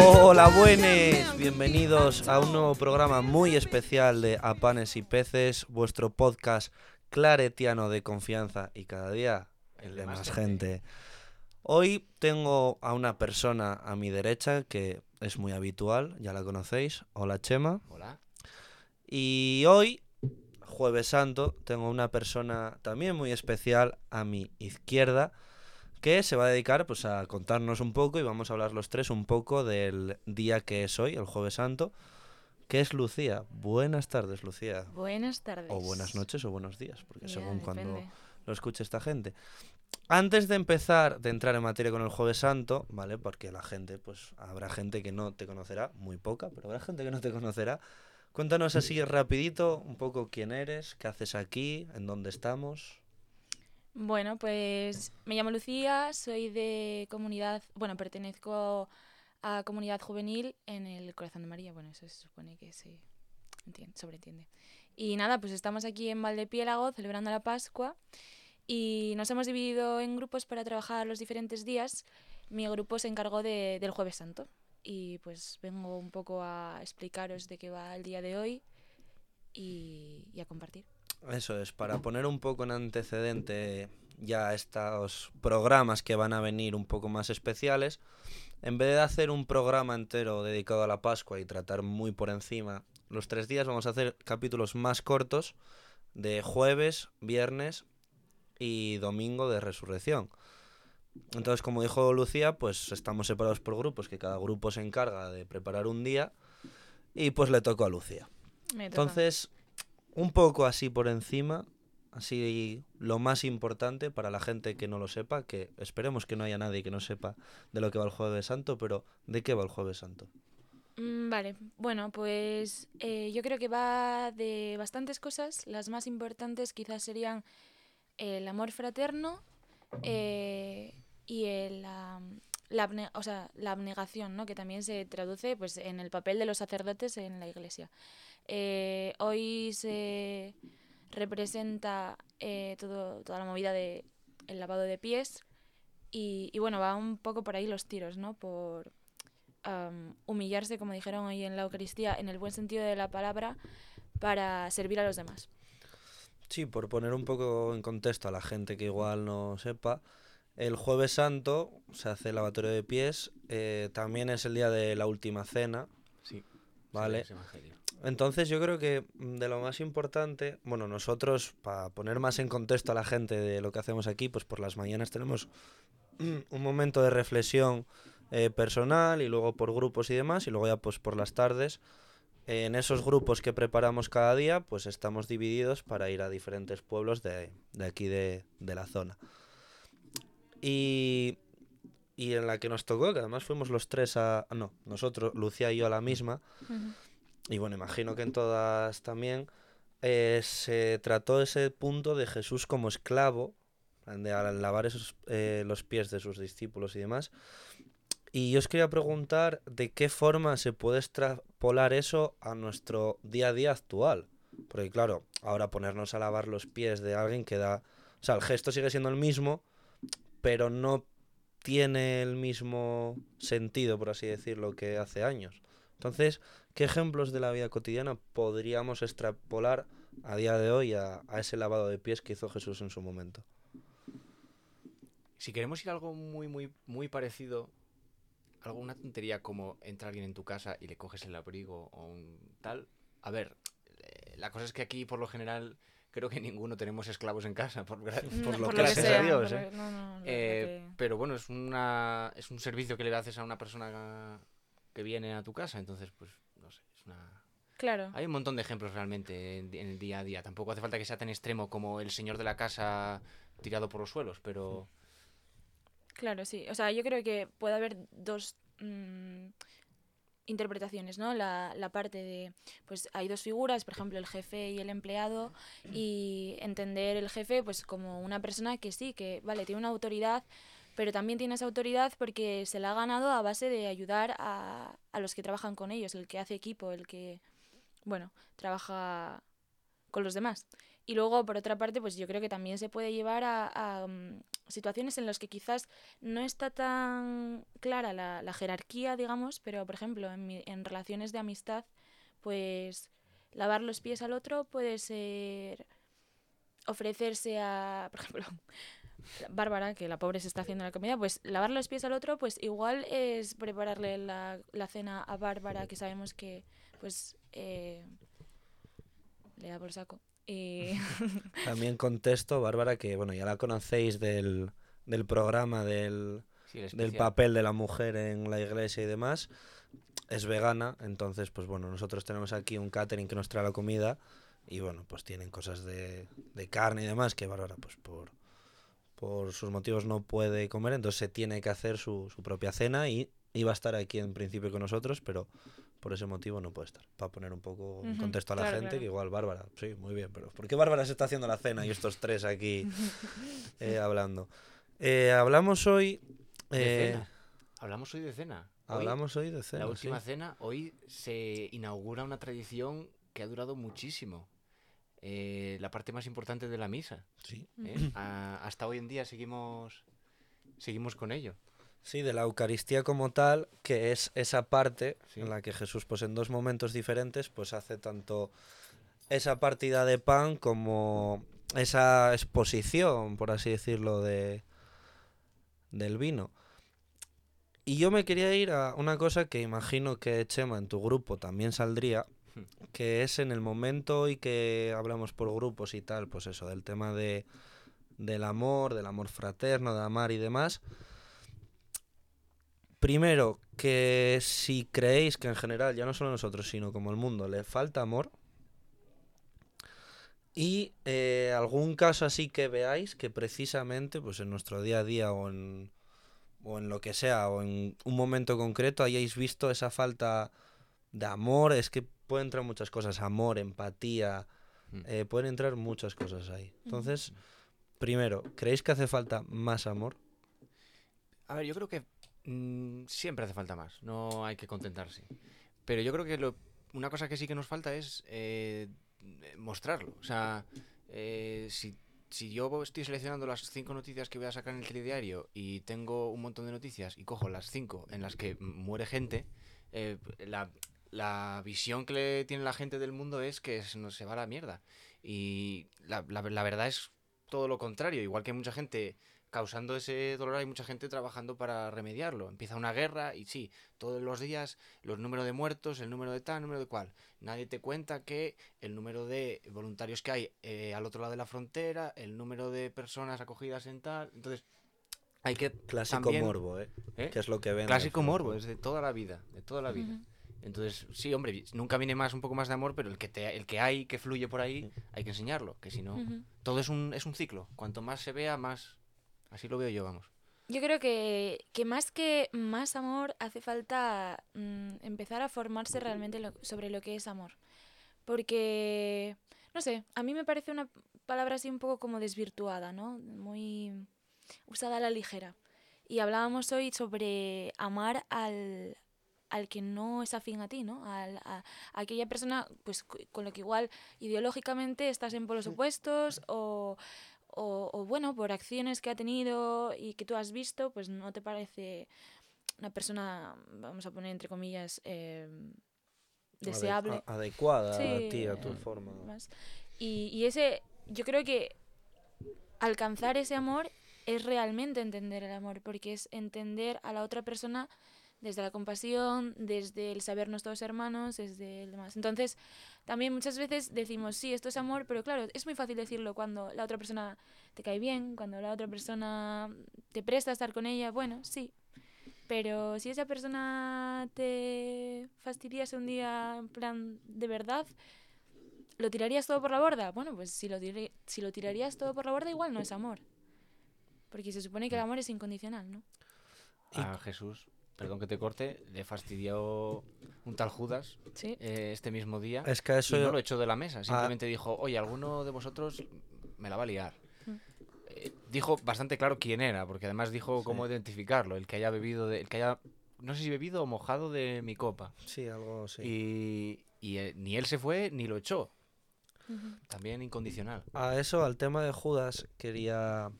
Hola buenas, bienvenidos a un nuevo programa muy especial de A Panes y Peces, vuestro podcast claretiano de confianza y cada día el de más gente. Hoy tengo a una persona a mi derecha que es muy habitual, ya la conocéis. Hola Chema. Hola. Y hoy, jueves santo, tengo una persona también muy especial a mi izquierda que se va a dedicar pues a contarnos un poco y vamos a hablar los tres un poco del día que es hoy, el jueves santo, que es Lucía. Buenas tardes, Lucía. Buenas tardes. O buenas noches o buenos días, porque según cuando lo escuche esta gente. Antes de empezar, de entrar en materia con el Jueves Santo, ¿vale? Porque la gente, pues habrá gente que no te conocerá, muy poca, pero habrá gente que no te conocerá. Cuéntanos así rapidito un poco quién eres, qué haces aquí, en dónde estamos. Bueno, pues me llamo Lucía, soy de comunidad, bueno, pertenezco a comunidad juvenil en el Corazón de María, bueno, eso se supone que se entiende, sobreentiende. Y nada, pues estamos aquí en Valdepiélago celebrando la Pascua y nos hemos dividido en grupos para trabajar los diferentes días. Mi grupo se encargó de- del Jueves Santo y pues vengo un poco a explicaros de qué va el día de hoy y, y a compartir. Eso es, para poner un poco en antecedente ya estos programas que van a venir un poco más especiales, en vez de hacer un programa entero dedicado a la Pascua y tratar muy por encima los tres días, vamos a hacer capítulos más cortos de jueves, viernes y domingo de resurrección. Entonces, como dijo Lucía, pues estamos separados por grupos, que cada grupo se encarga de preparar un día y pues le tocó a Lucía. Entonces, un poco así por encima, así lo más importante para la gente que no lo sepa, que esperemos que no haya nadie que no sepa de lo que va el Jueves Santo, pero ¿de qué va el Jueves Santo? Mm, Vale, bueno, pues eh, yo creo que va de bastantes cosas. Las más importantes quizás serían el amor fraterno eh, y el, la, abne- o sea, la abnegación, ¿no? que también se traduce pues, en el papel de los sacerdotes en la iglesia. Eh, hoy se representa eh, todo, toda la movida de el lavado de pies y, y bueno, va un poco por ahí los tiros, ¿no? Por, humillarse, como dijeron hoy en la Eucaristía, en el buen sentido de la palabra, para servir a los demás. Sí, por poner un poco en contexto a la gente que igual no sepa, el Jueves Santo se hace el lavatorio de pies, eh, también es el día de la última cena, Sí. ¿vale? evangelio. Entonces yo creo que de lo más importante, bueno, nosotros, para poner más en contexto a la gente de lo que hacemos aquí, pues por las mañanas tenemos un momento de reflexión eh, personal y luego por grupos y demás, y luego ya pues por las tardes, eh, en esos grupos que preparamos cada día, pues estamos divididos para ir a diferentes pueblos de, de aquí de, de la zona. Y, y en la que nos tocó, que además fuimos los tres a... No, nosotros, Lucía y yo a la misma, y bueno, imagino que en todas también eh, se trató ese punto de Jesús como esclavo, de al lavar esos, eh, los pies de sus discípulos y demás. Y yo os quería preguntar de qué forma se puede extrapolar eso a nuestro día a día actual. Porque claro, ahora ponernos a lavar los pies de alguien que da... O sea, el gesto sigue siendo el mismo, pero no tiene el mismo sentido, por así decirlo, que hace años. Entonces, ¿qué ejemplos de la vida cotidiana podríamos extrapolar a día de hoy a, a ese lavado de pies que hizo Jesús en su momento? Si queremos ir a algo muy, muy, muy parecido, alguna tontería como entra alguien en tu casa y le coges el abrigo o un tal. A ver, eh, la cosa es que aquí, por lo general, creo que ninguno tenemos esclavos en casa, por, gra- por lo por que gracias a Dios. ¿eh? no, no, Eh, que- Pero bueno, es, una, es un servicio que le haces a una persona que viene a tu casa, entonces, pues, no sé, es una... Claro. Hay un montón de ejemplos realmente en, en el día a día. Tampoco hace falta que sea tan extremo como el señor de la casa tirado por los suelos, pero... Claro, sí. O sea, yo creo que puede haber dos mm, interpretaciones, ¿no? La, la parte de, pues hay dos figuras, por ejemplo, el jefe y el empleado, y entender el jefe, pues como una persona que sí, que, vale, tiene una autoridad, pero también tiene esa autoridad porque se la ha ganado a base de ayudar a, a los que trabajan con ellos, el que hace equipo, el que, bueno, trabaja con los demás. Y luego, por otra parte, pues yo creo que también se puede llevar a, mm, situaciones en las que quizás no está tan clara la, jerarquía, digamos, pero por ejemplo, en, en relaciones de amistad, pues lavar los pies al otro puede ser ofrecerse a, por ejemplo, Bárbara, que la pobre se está haciendo la comida, pues lavar los pies al otro, pues igual es prepararle la, cena a Bárbara, que sabemos que pues eh, le da por saco. Y... También contesto, Bárbara, que bueno, ya la conocéis del, del programa del, del papel de la mujer en la iglesia y demás. Es vegana, entonces, pues bueno, nosotros tenemos aquí un catering que nos trae la comida y bueno, pues tienen cosas de, de carne y demás que Bárbara, pues por, por sus motivos no puede comer, entonces se tiene que hacer su, su propia cena y iba a estar aquí en principio con nosotros, pero por ese motivo no puede estar. Para poner un poco en contexto a la gente, que igual Bárbara, sí, muy bien, pero ¿por qué Bárbara se está haciendo la cena y estos tres aquí eh, hablando? Eh, hablamos hoy... Eh, cena. Hablamos hoy de cena. hablamos hoy de cena. La última cena, hoy se inaugura una tradición que ha durado muchísimo. La parte más importante de la misa. Sí. hasta hoy en día seguimos, seguimos con ello. Sí, de la Eucaristía como tal, que es esa parte en la que Jesús, pues en dos momentos diferentes, pues hace tanto esa partida de pan como esa exposición, por así decirlo, de del vino. Y yo me quería ir a una cosa que imagino que Chema en tu grupo también saldría. Que es en el momento y que hablamos por grupos y tal, pues eso, del tema de del amor, del amor fraterno, de amar y demás Primero, que si creéis que en general, ya no solo nosotros, sino como el mundo, le falta amor. Y eh, algún caso así que veáis que precisamente pues en nuestro día a día o en, o en lo que sea, o en un momento concreto, hayáis visto esa falta de amor. Es que pueden entrar muchas cosas, amor, empatía, mm. eh, pueden entrar muchas cosas ahí. Entonces, primero, ¿creéis que hace falta más amor? A ver, yo creo que Mm, siempre hace falta más, no hay que contentarse. Pero yo creo que una cosa que sí que nos falta es eh, mostrarlo. O sea, eh, si, si, yo estoy seleccionando las cinco noticias que voy a sacar en el telediario y tengo un montón de noticias y cojo las cinco en las que muere gente, eh, la, la, visión que le tiene la gente del mundo es que se, nos se va a la mierda. Y la, la, la verdad es todo lo contrario. Igual que mucha gente causando ese dolor hay mucha gente trabajando para remediarlo. Empieza una guerra y sí, todos los días los números de muertos, el número de tal, el número de cual. Nadie te cuenta que el número de voluntarios que hay eh, al otro lado de la frontera, el número de personas acogidas en tal. Entonces, hay que. Clásico morbo, ¿eh? ¿eh? Que es lo que ven. Clásico morbo, es de toda la vida, de toda la vida. Entonces, sí, hombre, nunca viene más un poco más de amor, pero el que, te, el que hay, que fluye por ahí, hay que enseñarlo, que si no, todo es un, es un ciclo. Cuanto más se vea, más, Así lo veo yo, vamos. Yo creo que, que más que más amor hace falta mm, empezar a formarse realmente sobre lo que es amor. Porque, no sé, a mí me parece una palabra así un poco como desvirtuada, ¿no? Muy usada a la ligera. Y hablábamos hoy sobre amar al, al que no es afín a ti, ¿no? Al, a, a, aquella persona pues con lo que igual ideológicamente estás en polos opuestos o o, bueno, por acciones que ha tenido y que tú has visto, pues no te parece una persona, vamos a poner entre comillas, eh, deseable. adecuada a ti, a tu forma. Y, y ese, yo creo que alcanzar ese amor es realmente entender el amor, porque es entender a la otra persona desde la compasión, desde el sabernos todos hermanos, desde el demás. Entonces, también muchas veces decimos, sí, esto es amor, pero claro, es muy fácil decirlo cuando la otra persona te cae bien, cuando la otra persona te presta a estar con ella, bueno, sí. Pero si esa persona te fastidiase un día en plan de verdad, ¿lo tirarías todo por la borda? Bueno, pues si lo, si lo tirarías todo por la borda, igual no es amor. Porque se supone que el amor es incondicional, ¿no? A Jesús perdón que te corte, le fastidió un tal Judas eh, este mismo día. Es que eso y no lo echó de la mesa. Simplemente ah. dijo, oye, alguno de vosotros me la va a liar. Mm. Eh, dijo bastante claro quién era, porque además dijo cómo identificarlo, el que haya bebido, de, el que haya, no sé si bebido o mojado de mi copa. Sí, algo así. Y, y eh, ni él se fue ni lo echó. También incondicional. A eso, al tema de Judas, quería,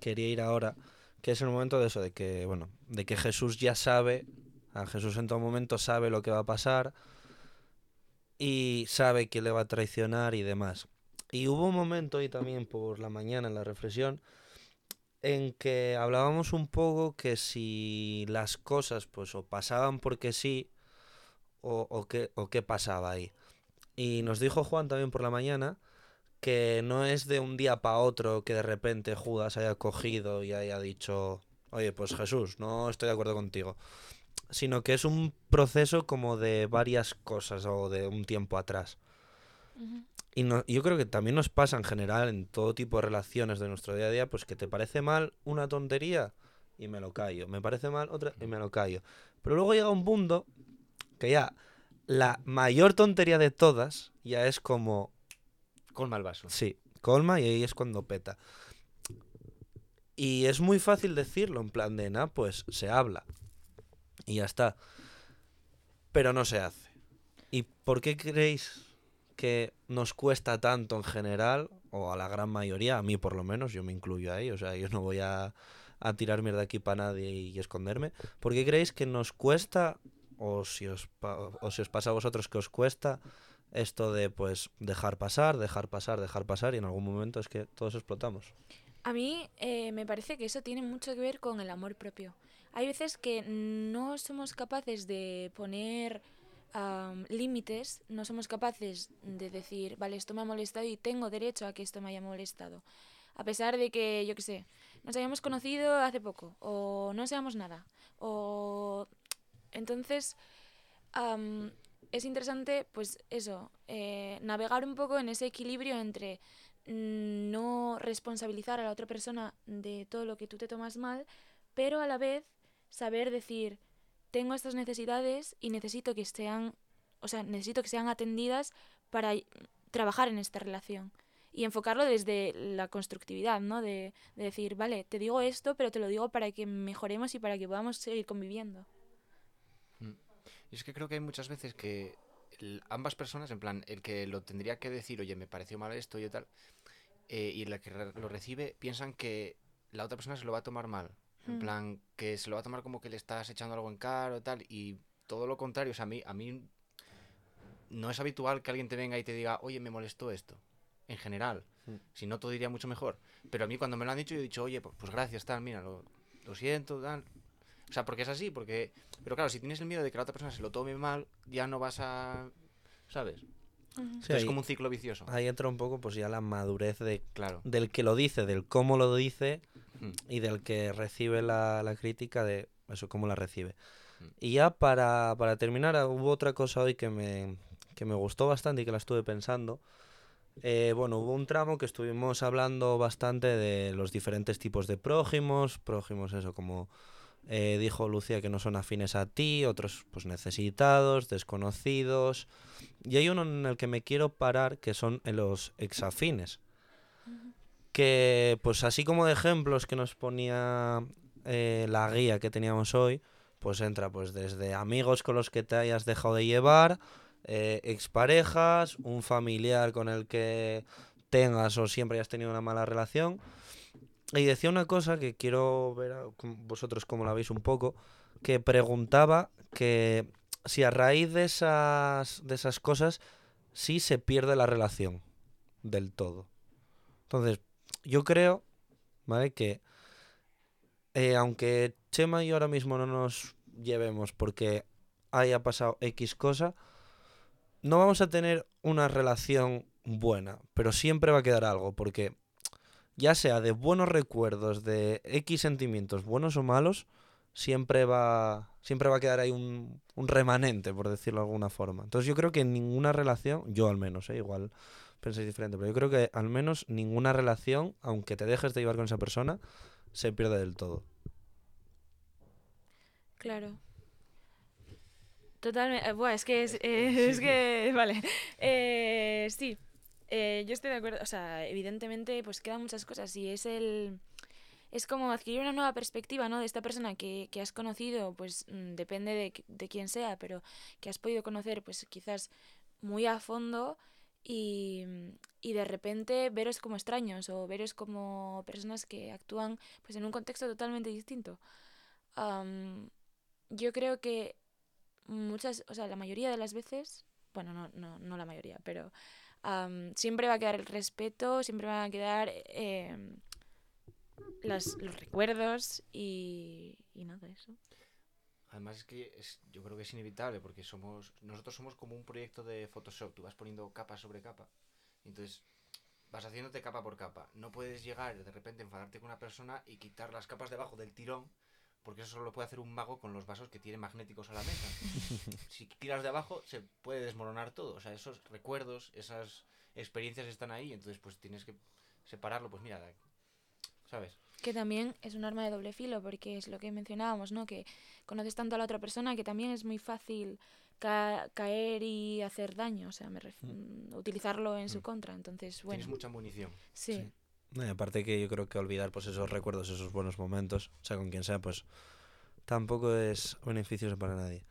quería ir ahora, que es el momento de eso, de que, bueno, de que Jesús ya sabe, a Jesús en todo momento sabe lo que va a pasar y sabe que le va a traicionar y demás. Y hubo un momento ahí también por la mañana en la reflexión en que hablábamos un poco que si las cosas pues o pasaban porque sí o, o, qué, o qué pasaba ahí. Y nos dijo Juan también por la mañana que no es de un día para otro que de repente Judas haya cogido y haya dicho, oye, pues Jesús, no estoy de acuerdo contigo, sino que es un proceso como de varias cosas o de un tiempo atrás. Y no, yo creo que también nos pasa en general en todo tipo de relaciones de nuestro día a día, pues que te parece mal una tontería y me lo callo, me parece mal otra y me lo callo. Pero luego llega un punto que ya la mayor tontería de todas ya es como... Colma el vaso. Sí, colma y ahí es cuando peta. Y es muy fácil decirlo, en plan de, nada, pues se habla. Y ya está. Pero no se hace. ¿Y por qué creéis que nos cuesta tanto en general, o a la gran mayoría, a mí por lo menos, yo me incluyo ahí, o sea, yo no voy a, a tirar mierda aquí para nadie y, y esconderme. ¿Por qué creéis que nos cuesta, o si, os o si os pasa a vosotros que os cuesta, esto de pues dejar pasar, dejar pasar, dejar pasar y en algún momento es que todos explotamos? A mí eh, me parece que eso tiene mucho que ver con el amor propio. Hay veces que no somos capaces de poner um, límites, no somos capaces de decir, vale, esto me ha molestado y tengo derecho a que esto me haya molestado. A pesar de que, yo qué sé, nos hayamos conocido hace poco, o no seamos nada, o... Entonces, es interesante, pues eso, eh, navegar un poco en ese equilibrio entre no responsabilizar a la otra persona de todo lo que tú te tomas mal, pero a la vez saber decir, tengo estas necesidades y necesito que sean, o sea, necesito que sean atendidas para trabajar en esta relación. Y enfocarlo desde la constructividad, ¿no? De, de decir, vale, te digo esto, pero te lo digo para que mejoremos y para que podamos seguir conviviendo. Y es que creo que hay muchas veces que ambas personas, en plan, el que lo tendría que decir, oye, me pareció mal esto y tal, eh, y la que lo recibe, piensan que la otra persona se lo va a tomar mal. En Mm. plan, que se lo va a tomar como que le estás echando algo en cara o tal, y todo lo contrario, o sea, a mí, a mí no es habitual que alguien te venga y te diga, oye, me molestó esto, en general. Mm. Si no, todo iría mucho mejor. Pero a mí cuando me lo han dicho, yo he dicho, oye, pues, pues gracias, tal, mira, lo, lo siento, tal. O sea, porque es así, porque... Pero claro, si tienes el miedo de que la otra persona se lo tome mal, ya no vas a... ¿Sabes? Sí, es ahí, como un ciclo vicioso. ahí entra un poco pues ya la madurez de, Claro. del que lo dice, del cómo lo dice Mm. y del que recibe la, la crítica de eso, cómo la recibe. Mm. Y ya para, para terminar, hubo otra cosa hoy que me, que me gustó bastante y que la estuve pensando. Eh, bueno, hubo un tramo que estuvimos hablando bastante de los diferentes tipos de prójimos, prójimos eso, como eh, dijo Lucía, que no son afines a ti, otros pues necesitados, desconocidos. Y hay uno en el que me quiero parar, que son los exafines que pues así como de ejemplos que nos ponía eh, la guía que teníamos hoy, pues entra pues desde amigos con los que te hayas dejado de llevar, eh, exparejas, un familiar con el que tengas o siempre hayas tenido una mala relación. Y decía una cosa que quiero ver a- vosotros cómo la veis un poco, que preguntaba que si a raíz de esas, de esas cosas sí se pierde la relación del todo. Entonces, yo creo, ¿vale? Que eh, aunque Chema y yo ahora mismo no nos llevemos porque haya pasado X cosa, no vamos a tener una relación buena, pero siempre va a quedar algo, porque ya sea de buenos recuerdos, de X sentimientos, buenos o malos, siempre va, siempre va a quedar ahí un, un remanente, por decirlo de alguna forma. Entonces yo creo que en ninguna relación, yo al menos, ¿eh? igual pensáis diferente, pero yo creo que al menos ninguna relación, aunque te dejes de llevar con esa persona, se pierde del todo. Claro. Totalmente. Buah, es que es, eh, es que. Vale. Eh, sí. Eh, yo estoy de acuerdo. O sea, evidentemente, pues quedan muchas cosas. Y es el. Es como adquirir una nueva perspectiva, ¿no? De esta persona que, que has conocido, pues mm, depende de, de quién sea, pero que has podido conocer, pues quizás muy a fondo. Y, y de repente veros como extraños o veros como personas que actúan pues en un contexto totalmente distinto. Yo creo que muchas, o sea, la mayoría de las veces, bueno, no, no, no la mayoría, pero am, siempre va a quedar el respeto, siempre van a quedar em, las, los recuerdos y, y nada, eso. Además es que es, yo creo que es inevitable porque somos nosotros somos como un proyecto de Photoshop, tú vas poniendo capa sobre capa. Entonces vas haciéndote capa por capa. No puedes llegar de repente enfadarte con una persona y quitar las capas debajo del tirón porque eso solo lo puede hacer un mago con los vasos que tiene magnéticos a la mesa. si tiras de abajo se puede desmoronar todo. O sea, esos recuerdos, esas experiencias están ahí, entonces pues tienes que separarlo. Pues mira, ¿sabes? Que también es un arma de doble filo, porque es lo que mencionábamos, ¿no? Que conoces tanto a la otra persona que también es muy fácil ca- caer y hacer daño, o sea, me ref- mm, utilizarlo en su Mm. contra. Entonces, bueno, Tienes mucha munición. sí. Sí. No, y aparte que yo creo que olvidar pues esos recuerdos, esos buenos momentos, o sea, con quien sea, pues tampoco es beneficioso para nadie.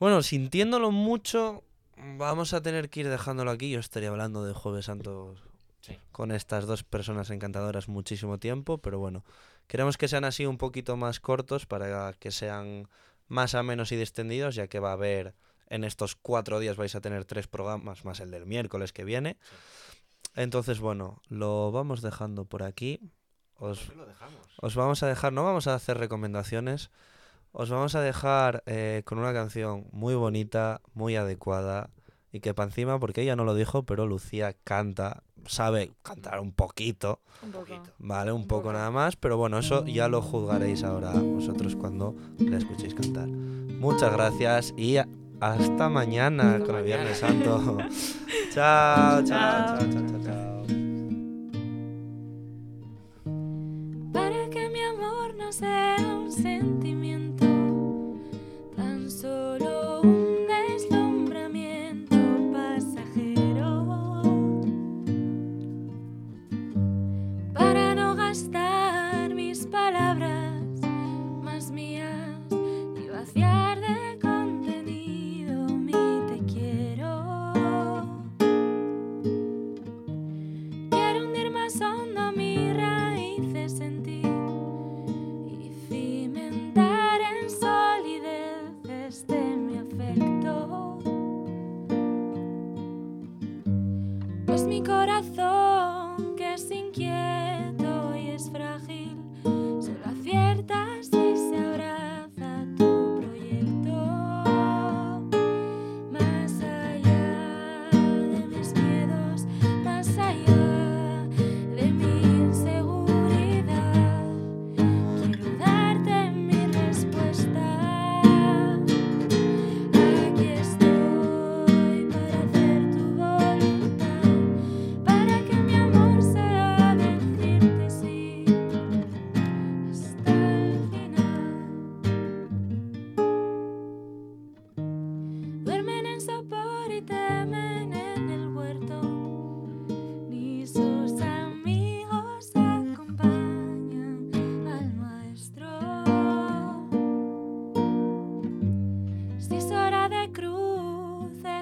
Bueno, sintiéndolo mucho, vamos a tener que ir dejándolo aquí. Yo estaría hablando de Jueves Santo Sí. con estas dos personas encantadoras muchísimo tiempo, pero bueno, queremos que sean así un poquito más cortos para que sean más amenos y distendidos, ya que va a haber en estos cuatro días vais a tener tres programas más el del miércoles que viene. Entonces, bueno, lo vamos dejando por aquí. Os, ¿Por qué lo dejamos? os vamos a dejar, no vamos a hacer recomendaciones, os vamos a dejar eh, con una canción muy bonita, muy adecuada y que para encima, porque ella no lo dijo, pero Lucía canta, sabe cantar un poquito, Un. Poquito. ¿vale? Un Un poco poco. nada más, pero bueno, eso ya lo juzgaréis ahora vosotros cuando la escuchéis cantar. Muchas gracias y hasta mañana Hasta con el Viernes mañana. Santo. chao, chao, Chao. chao, chao, chao, chao. Para que mi amor no sea un sentimiento,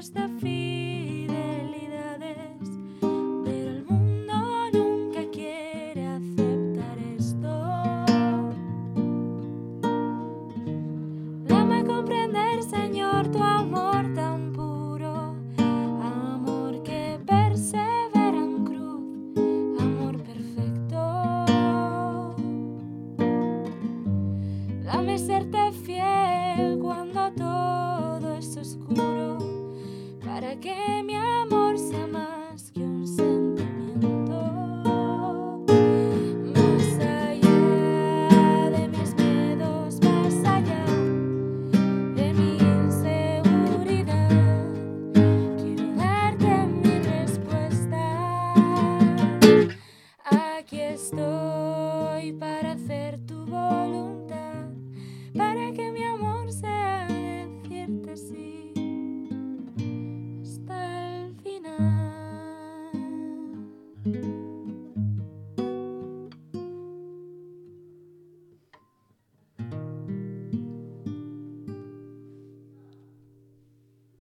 as the feet.